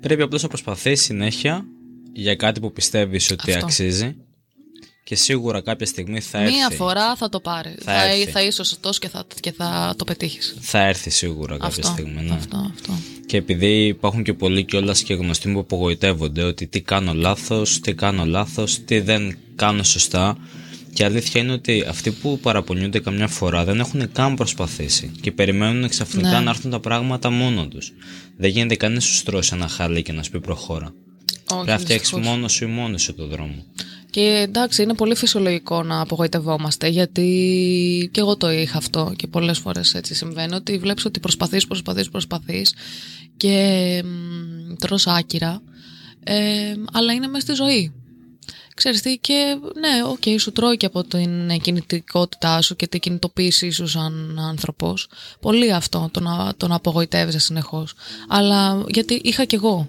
Πρέπει απλώς να προσπαθείς συνέχεια για κάτι που πιστεύεις ότι Αυτό. αξίζει και σίγουρα κάποια στιγμή θα έρθει. Μία φορά θα το πάρει. Θα Θα, έρθει. θα είσαι σωστός και θα, και θα το πετύχεις. Θα έρθει σίγουρα κάποια Αυτό, στιγμή. Ναι. αυτό, αυτό. Και επειδή υπάρχουν και πολλοί κιόλας και γνωστοί που απογοητεύονται ότι τι κάνω λάθος, τι κάνω λάθος, τι δεν κάνω σωστά. Και η αλήθεια είναι ότι αυτοί που παραπονιούνται καμιά φορά δεν έχουν καν προσπαθήσει και περιμένουν ξαφνικά Ναι. να έρθουν τα πράγματα μόνο τους. Δεν γίνεται κανείς να σου στρώσει ένα χαλί και να σου πει προχώρα. Όχι, Πρέπει να φτιάξει δυστυχώς. μόνος σου ή μόνο σου το δρόμο. Και εντάξει, είναι πολύ φυσιολογικό να απογοητευόμαστε, γιατί και εγώ το είχα αυτό και πολλές φορές έτσι συμβαίνει, ότι βλέπεις ότι προσπαθείς, προσπαθείς, προσπαθείς και μ, τρως άκυρα, ε, αλλά είναι μέσα στη ζωή. Ξέρεις τι, και ναι, οκ, σου τρώει και από την κινητικότητά σου και την κινητοποίησή σου σαν άνθρωπος. Πολύ αυτό, το να, το να απογοητεύεσαι συνεχώς. Αλλά γιατί είχα κι εγώ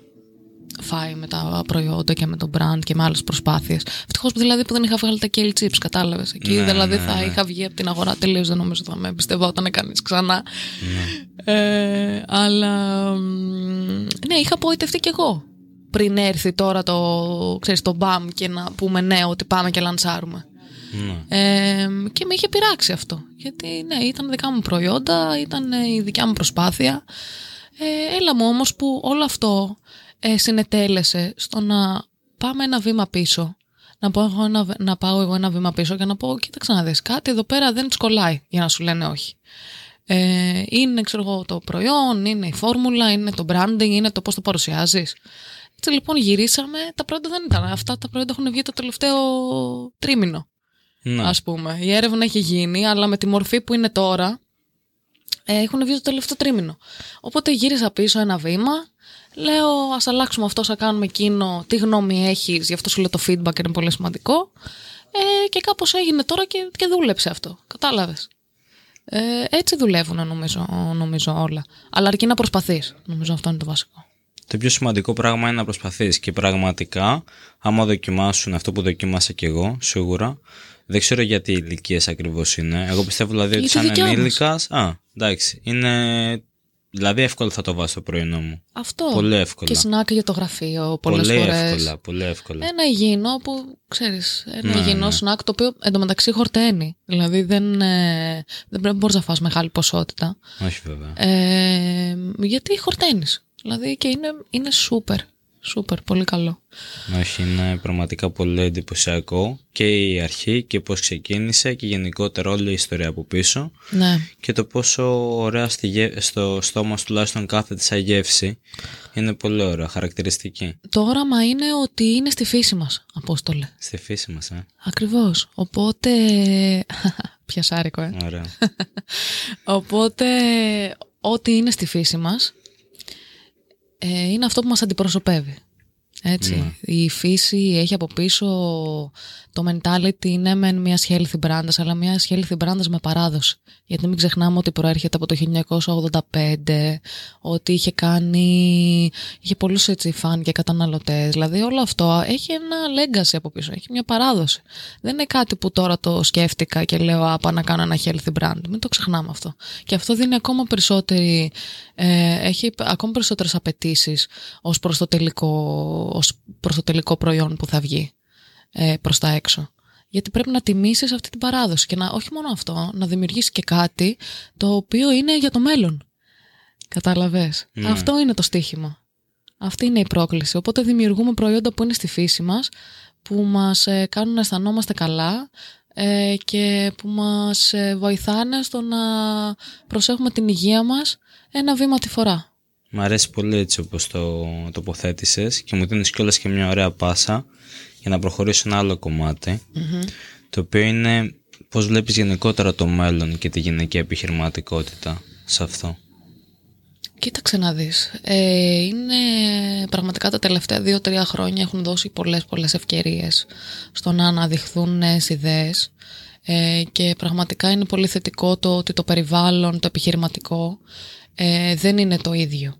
φάει με τα προϊόντα και με το brand και με άλλες προσπάθειες. Ευτυχώς δηλαδή που δεν είχα βγάλει τα kale chips, κατάλαβες. Εκεί Ναι, δηλαδή ναι, θα ναι. είχα βγει από την αγορά τελείως, δεν νομίζω θα με εμπιστευόταν κανείς ξανά. Ε, αλλά μ, ναι, είχα απογοητευτεί κι εγώ πριν έρθει τώρα το, ξέρεις, το μπαμ και να πούμε ναι ότι πάμε και λανσάρουμε. Ναι. Ε, και με είχε πειράξει αυτό. Γιατί ναι, ήταν δικά μου προϊόντα, ήταν ε, η δικιά μου προσπάθεια. Ε, έλα μου όμως που όλο αυτό ε, συνετέλεσε στο να πάμε ένα βήμα πίσω. Να πάω, εγώ ένα, να πάω εγώ ένα βήμα πίσω και να πω κοίταξε να δεις κάτι εδώ πέρα δεν σκολάει για να σου λένε όχι. Ε, είναι ξέρω εγώ, το προϊόν, είναι η φόρμουλα, είναι το branding, είναι το πώς το παρουσιάζεις. Έτσι λοιπόν γυρίσαμε, τα προϊόντα δεν ήταν. Αυτά τα προϊόντα έχουν βγει το τελευταίο τρίμηνο Ναι. ας πούμε. Η έρευνα έχει γίνει, αλλά με τη μορφή που είναι τώρα, ε, έχουν βγει το τελευταίο τρίμηνο. Οπότε γύρισα πίσω ένα βήμα, λέω ας αλλάξουμε αυτό, θα κάνουμε εκείνο, τι γνώμη έχεις, γι' αυτό σου λέω το feedback είναι πολύ σημαντικό. Ε, και κάπως έγινε τώρα και, και δούλεψε αυτό, κατάλαβες. Ε, έτσι δουλεύουν νομίζω, νομίζω όλα. Αλλά αρκεί να προσπαθείς, νομίζω αυτό είναι το βασικό. Το πιο σημαντικό πράγμα είναι να προσπαθείς και πραγματικά, άμα δοκιμάσουν αυτό που δοκίμασα κι εγώ, σίγουρα, δεν ξέρω γιατί οι ηλικίες ακριβώς είναι. Εγώ πιστεύω δηλαδή ότι Η σαν δικιά μας. ενήλικας. Α, εντάξει. Είναι. Δηλαδή εύκολα θα το βάζω στο πρωινό μου. Αυτό. Πολύ εύκολα. Και σνάκ για το γραφείο πολλές Πολύ φορές. εύκολα. Πολύ εύκολα. Ένα υγιεινό που ξέρεις, ένα Ναι, υγιεινό ναι. σνακ το οποίο εντωμεταξύ χορταίνει. Δηλαδή δεν, ε, δεν πρέπει μπορείς να φας μεγάλη ποσότητα. Όχι βέβαια. Ε, γιατί χορταίνεις; Δηλαδή και είναι, είναι σούπερ. Σούπερ, πολύ καλό. Όχι, είναι πραγματικά πολύ εντυπωσιακό και η αρχή και πώς ξεκίνησε και γενικότερα όλη η ιστορία από πίσω Ναι. και το πόσο ωραία στη, γε- στο στόμα σου τουλάχιστον κάθεται σαν γεύση είναι πολύ ωραία, χαρακτηριστική. Το όραμα είναι ότι είναι στη φύση μας, Απόστολε. Στη φύση μας, ε. Ακριβώς. Οπότε... Πιασάρικο, ε. Ωραία. Οπότε, ό,τι είναι στη φύση μας ε, είναι αυτό που μας αντιπροσωπεύει. Έτσι. Η φύση έχει από πίσω το mentality είναι μεν μια healthy brand, αλλά μια healthy brand με παράδοση. Γιατί μην ξεχνάμε ότι προέρχεται από το 1985, ότι είχε κάνει, είχε πολλούς έτσι φαν και καταναλωτές. Δηλαδή όλο αυτό έχει ένα legacy από πίσω, έχει μια παράδοση. Δεν είναι κάτι που τώρα το σκέφτηκα και λέω «Α, πάω να κάνω ένα healthy brand». Μην το ξεχνάμε αυτό. Και αυτό δίνει ακόμα περισσότερη, ε, έχει ακόμα περισσότερες απαιτήσεις ως προς το τελικό, ως προς το τελικό προϊόν που θα βγει ε, προς τα έξω. Γιατί πρέπει να τιμήσεις αυτή την παράδοση και να, όχι μόνο αυτό, να δημιουργήσεις και κάτι το οποίο είναι για το μέλλον. Κατάλαβες; Ναι. Αυτό είναι το στίχημα. Αυτή είναι η πρόκληση. Οπότε δημιουργούμε προϊόντα που είναι στη φύση μας, που μας ε, κάνουν να αισθανόμαστε καλά ε, και που μας ε, βοηθάνε στο να προσέχουμε την υγεία μας ένα βήμα τη φορά. Μ' αρέσει πολύ έτσι όπως το τοποθέτησες και μου δίνεις κιόλας και μια ωραία πάσα για να προχωρήσω ένα άλλο κομμάτι το οποίο είναι πώς βλέπεις γενικότερα το μέλλον και τη γυναική επιχειρηματικότητα σε αυτό. Κοίταξε να δεις. Ε, είναι πραγματικά τα τελευταία δύο-τρία χρόνια έχουν δώσει πολλές πολλές ευκαιρίες στο να αναδειχθούν νέες ιδέες. Ε, και πραγματικά είναι πολύ θετικό το ότι το περιβάλλον, το επιχειρηματικό ε, δεν είναι το ίδιο.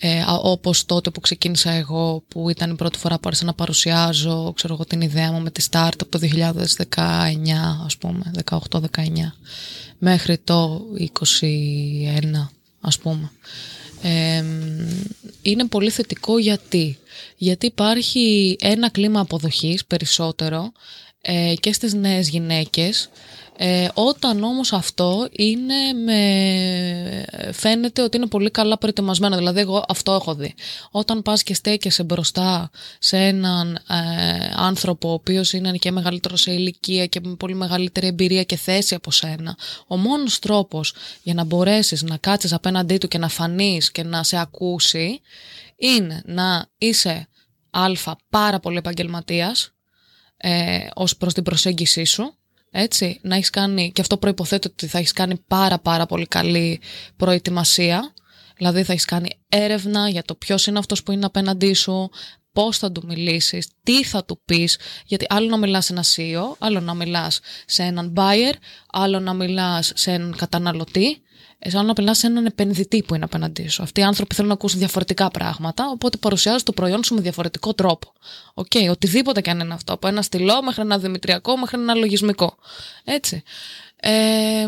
Ε, όπως τότε που ξεκίνησα εγώ που ήταν η πρώτη φορά που άρχισα να παρουσιάζω ξέρω εγώ, την ιδέα μου με τη startup το 2019 ας πούμε 18-19 μέχρι το 21 ας πούμε ε, είναι πολύ θετικό γιατί γιατί υπάρχει ένα κλίμα αποδοχής περισσότερο ε, και στις νέες γυναίκες ε, όταν όμως αυτό είναι με... φαίνεται ότι είναι πολύ καλά προετοιμασμένο. Δηλαδή εγώ αυτό έχω δει. Όταν πας και στέκεσαι μπροστά σε έναν ε, άνθρωπο ο οποίος είναι και μεγαλύτερος σε ηλικία και με πολύ μεγαλύτερη εμπειρία και θέση από σένα, ο μόνος τρόπος για να μπορέσεις να κάτσεις απέναντί του και να φανείς και να σε ακούσει είναι να είσαι αλφα πάρα πολύ επαγγελματίας ε, ως προς την προσέγγισή σου έτσι, να έχεις κάνει, και αυτό προϋποθέτει ότι θα έχεις κάνει πάρα πάρα πολύ καλή προετοιμασία, δηλαδή θα έχεις κάνει έρευνα για το ποιος είναι αυτός που είναι απέναντί σου, πώς θα του μιλήσεις, τι θα του πεις, γιατί άλλο να μιλάς σε ένα CEO, άλλο να μιλάς σε έναν buyer, άλλο να μιλάς σε έναν καταναλωτή, σαν να μιλά σε έναν επενδυτή που είναι απέναντί σου. Αυτοί οι άνθρωποι θέλουν να ακούσουν διαφορετικά πράγματα, οπότε παρουσιάζεις το προϊόν σου με διαφορετικό τρόπο. OK, okay, οτιδήποτε και αν είναι αυτό. Από ένα στυλό μέχρι ένα δημητριακό μέχρι ένα λογισμικό. Έτσι. Ε,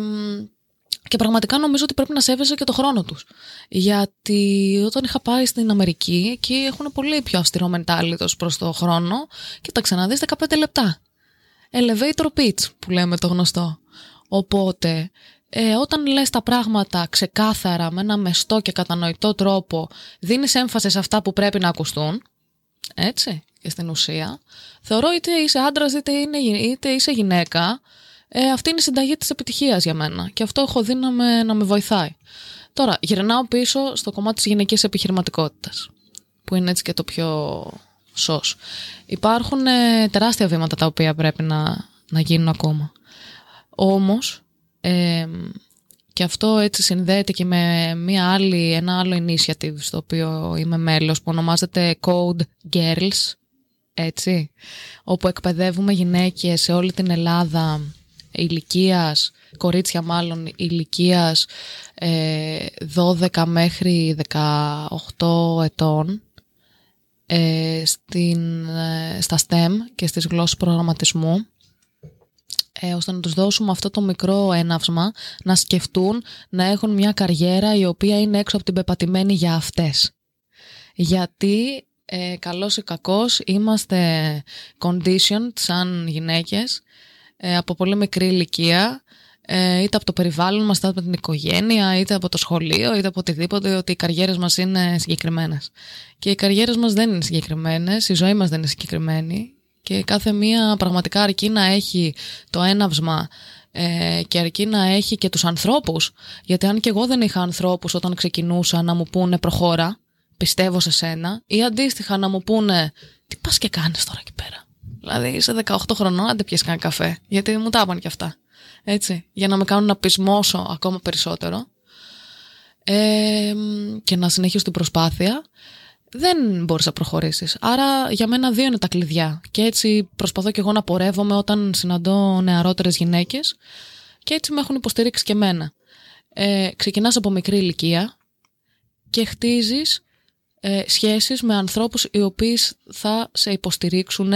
και πραγματικά νομίζω ότι πρέπει να σέβεσαι και το χρόνο τους. Γιατί όταν είχα πάει στην Αμερική, εκεί έχουν πολύ πιο αυστηρό mentality προς το χρόνο και τα ξαναδείς 15 λεπτά. Elevator pitch που λέμε το γνωστό. Οπότε ε, όταν λες τα πράγματα ξεκάθαρα, με ένα μεστό και κατανοητό τρόπο, δίνεις έμφαση σε αυτά που πρέπει να ακουστούν, έτσι, και στην ουσία, θεωρώ είτε είσαι άντρας είτε, είναι, είτε είσαι γυναίκα, ε, αυτή είναι η συνταγή της επιτυχίας για μένα και αυτό έχω δει να με, να με βοηθάει. Τώρα, γυρνάω πίσω στο κομμάτι της γυναικής επιχειρηματικότητας, που είναι έτσι και το πιο σως. Υπάρχουν ε, τεράστια βήματα τα οποία πρέπει να, να γίνουν ακόμα. Όμως, και αυτό έτσι συνδέεται και με μια άλλη, ένα άλλο initiative στο οποίο είμαι μέλος που ονομάζεται Code Girls, έτσι, όπου εκπαιδεύουμε γυναίκες σε όλη την Ελλάδα ηλικίας, κορίτσια μάλλον ηλικίας 12 ε, μέχρι 18 ετών ε, στην, ε, στα STEM και στις γλώσσες προγραμματισμού ε, ώστε να τους δώσουμε αυτό το μικρό έναυσμα να σκεφτούν να έχουν μια καριέρα η οποία είναι έξω από την πεπατημένη για αυτές. Γιατί ε, καλός ή κακός είμαστε conditioned σαν γυναίκες ε, από πολύ μικρή ηλικία ε, είτε από το περιβάλλον μας, είτε από την οικογένεια, είτε από το σχολείο, είτε από οτιδήποτε, ότι οι καριέρες μας είναι συγκεκριμένες. Και οι καριέρες μας δεν είναι συγκεκριμένες, η ζωή μας δεν είναι συγκεκριμένη και κάθε μία πραγματικά αρκεί να έχει το έναυσμα ε, και αρκεί να έχει και τους ανθρώπους. Γιατί αν και εγώ δεν είχα ανθρώπους όταν ξεκινούσα να μου πούνε προχώρα πιστεύω σε σένα ή αντίστοιχα να μου πούνε τι πας και κάνεις τώρα εκεί πέρα δηλαδή είσαι 18 χρονών αν δεν πιες καν καφέ. Γιατί μου τα είπαν και αυτά. Έτσι για να με κάνουν να πεισμώσω ακόμα περισσότερο. Ε, και να συνεχίσω την προσπάθεια δεν μπορείς να προχωρήσεις. Άρα για μένα δύο είναι τα κλειδιά. Και έτσι προσπαθώ και εγώ να πορεύομαι όταν συναντώ νεαρότερες γυναίκες και έτσι με έχουν υποστηρίξει και εμένα. Ε, ξεκινάς από μικρή ηλικία και χτίζεις ε, σχέσεις με ανθρώπους οι οποίοι θα σε υποστηρίξουν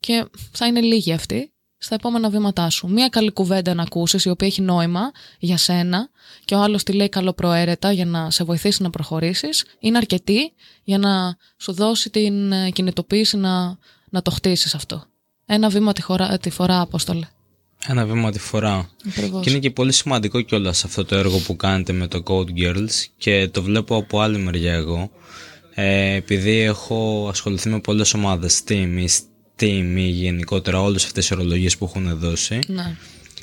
και θα είναι λίγοι αυτοί στα επόμενα βήματά σου. Μία καλή κουβέντα να ακούσεις η οποία έχει νόημα για σένα και ο άλλος τη λέει καλοπροαίρετα για να σε βοηθήσει να προχωρήσεις είναι αρκετή για να σου δώσει την ε, κινητοποίηση να, να το χτίσεις αυτό. Ένα βήμα τη, χώρα, τη φορά, Απόστολε. Ένα βήμα τη φορά. Και είναι και πολύ σημαντικό κιόλας αυτό το έργο που κάνετε με το Code Girls και το βλέπω από άλλη μεριά εγώ. Ε, επειδή έχω ασχοληθεί με πολλές ομάδες team team ή γενικότερα όλες αυτές οι ορολογίες που έχουν δώσει. Ναι.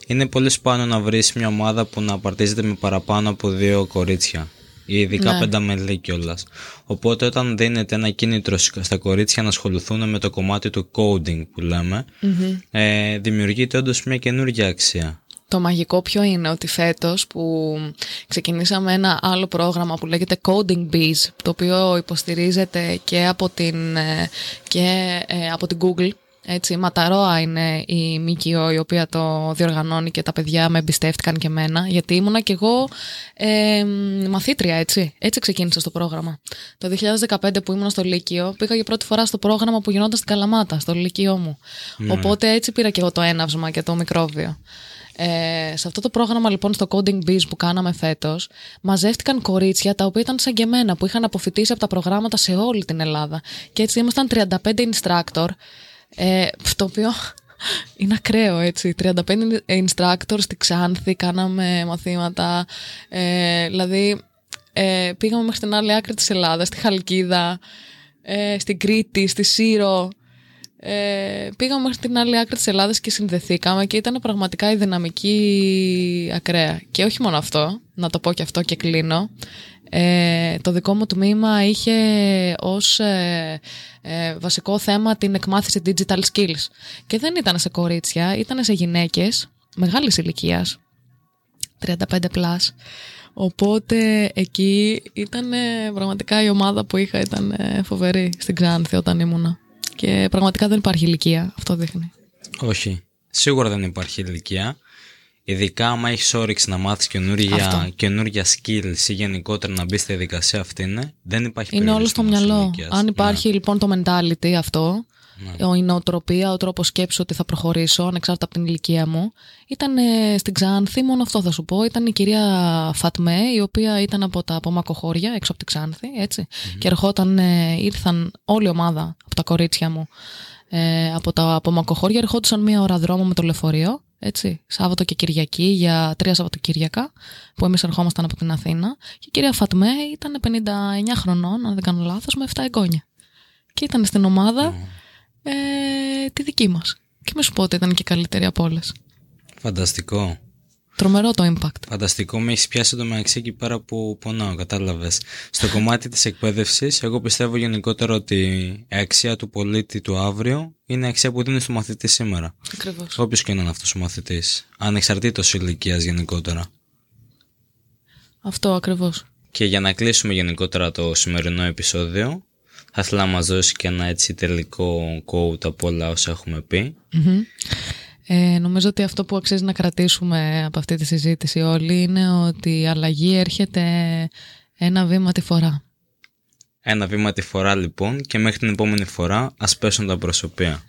Είναι πολύ σπάνιο να βρεις μια ομάδα που να απαρτίζεται με παραπάνω από δύο κορίτσια ή ειδικά ναι. πενταμελή κιόλας. Οπότε όταν δίνεται ένα κίνητρο στα κορίτσια να ασχοληθούν με το κομμάτι του coding που λέμε, ε, δημιουργείται όντως μια καινούργια αξία. Το μαγικό ποιο είναι ότι φέτος που ξεκινήσαμε ένα άλλο πρόγραμμα που λέγεται Coding Bees το οποίο υποστηρίζεται και από την, ε, και, ε, από την Google Έτσι, Ματαρόα είναι η ΜΚΟ η οποία το διοργανώνει και τα παιδιά με εμπιστεύτηκαν και εμένα, γιατί ήμουνα κι εγώ ε, μαθήτρια, έτσι. Έτσι ξεκίνησα στο πρόγραμμα. Το 2015 που ήμουν στο Λύκειο, πήγα για πρώτη φορά στο πρόγραμμα που γινόταν στην Καλαμάτα, στο Λύκειό μου. Ναι. Οπότε έτσι πήρα κι εγώ το έναυσμα και το μικρόβιο. Ε, σε αυτό το πρόγραμμα λοιπόν στο Coding Biz που κάναμε φέτος, μαζεύτηκαν κορίτσια τα οποία ήταν σαν και εμένα, που είχαν αποφυτίσει από τα προγράμματα σε όλη την Ελλάδα. Και έτσι ήμασταν 35 instructor, ε, το οποίο είναι ακραίο έτσι. 35 instructor στη Ξάνθη, κάναμε μαθήματα. Ε, δηλαδή, ε, πήγαμε μέχρι την άλλη άκρη της Ελλάδας, στη Χαλκίδα, ε, στην Κρήτη, στη Σύρο. Ε, πήγαμε μέχρι την άλλη άκρη της Ελλάδας και συνδεθήκαμε και ήταν πραγματικά η δυναμική ακραία. Και όχι μόνο αυτό, να το πω και αυτό και κλείνω. Ε, το δικό μου τμήμα είχε ως ε, ε, βασικό θέμα την εκμάθηση digital skills. Και δεν ήταν σε κορίτσια, ήταν σε γυναίκες μεγάλης ηλικίας, 35 plus. Οπότε εκεί ήταν πραγματικά η ομάδα που είχα ήταν φοβερή στην Ξάνθη όταν ήμουνα. Και πραγματικά δεν υπάρχει ηλικία, αυτό δείχνει. Όχι. Σίγουρα δεν υπάρχει ηλικία. Ειδικά άμα έχεις όρεξη να μάθεις καινούργια, καινούργια skills ή γενικότερα να μπεις στη διαδικασία αυτή, ναι, δεν υπάρχει Είναι όλο στο μυαλό. Αν υπάρχει ναι. λοιπόν το mentality αυτό, ναι. η νοοτροπία, ο τρόπος σκέψης ότι θα προχωρήσω ανεξάρτητα από την ηλικία μου, ήταν ε, στην Ξάνθη, μόνο αυτό θα σου πω. Ήταν η κυρία Φατμέ, η οποία ήταν από τα απομακοχώρια, έξω από την Ξάνθη, έτσι. Mm-hmm. Και ερχόταν, ε, ήρθαν όλη η ομάδα από τα κορίτσια μου ε, από τα απομακοχώρια, ερχόντουσαν μία ώρα δρόμο με το λεωφορείο έτσι, Σάββατο και Κυριακή για τρία Σαββατοκύριακα που εμείς ερχόμασταν από την Αθήνα και η κυρία Φατμέ ήταν 59 χρονών, αν δεν κάνω λάθος, με 7 εγγόνια. Και ήταν στην ομάδα ε, τη δική μας. Και με σου πω ότι ήταν και καλύτερη από όλες. Φανταστικό. Τρομερό το impact. Φανταστικό, με έχεις πιάσει το μεταξύ εκεί πέρα που πονάω, κατάλαβες. Στο κομμάτι της εκπαίδευσης, εγώ πιστεύω γενικότερα ότι η αξία του πολίτη του αύριο είναι η αξία που δίνει στο μαθητή σήμερα. Ακριβώς. Όποιος και να είναι αυτός ο μαθητής. Ανεξαρτήτως ηλικίας γενικότερα. Αυτό ακριβώς. Και για να κλείσουμε γενικότερα το σημερινό επεισόδιο, θα ήθελα να μας δώσει και ένα έτσι τελικό quote από όλα όσα έχουμε πει. Ε, νομίζω ότι αυτό που αξίζει να κρατήσουμε από αυτή τη συζήτηση όλοι είναι ότι η αλλαγή έρχεται ένα βήμα τη φορά. Ένα βήμα τη φορά λοιπόν και μέχρι την επόμενη φορά ας πέσουν τα προσωπία.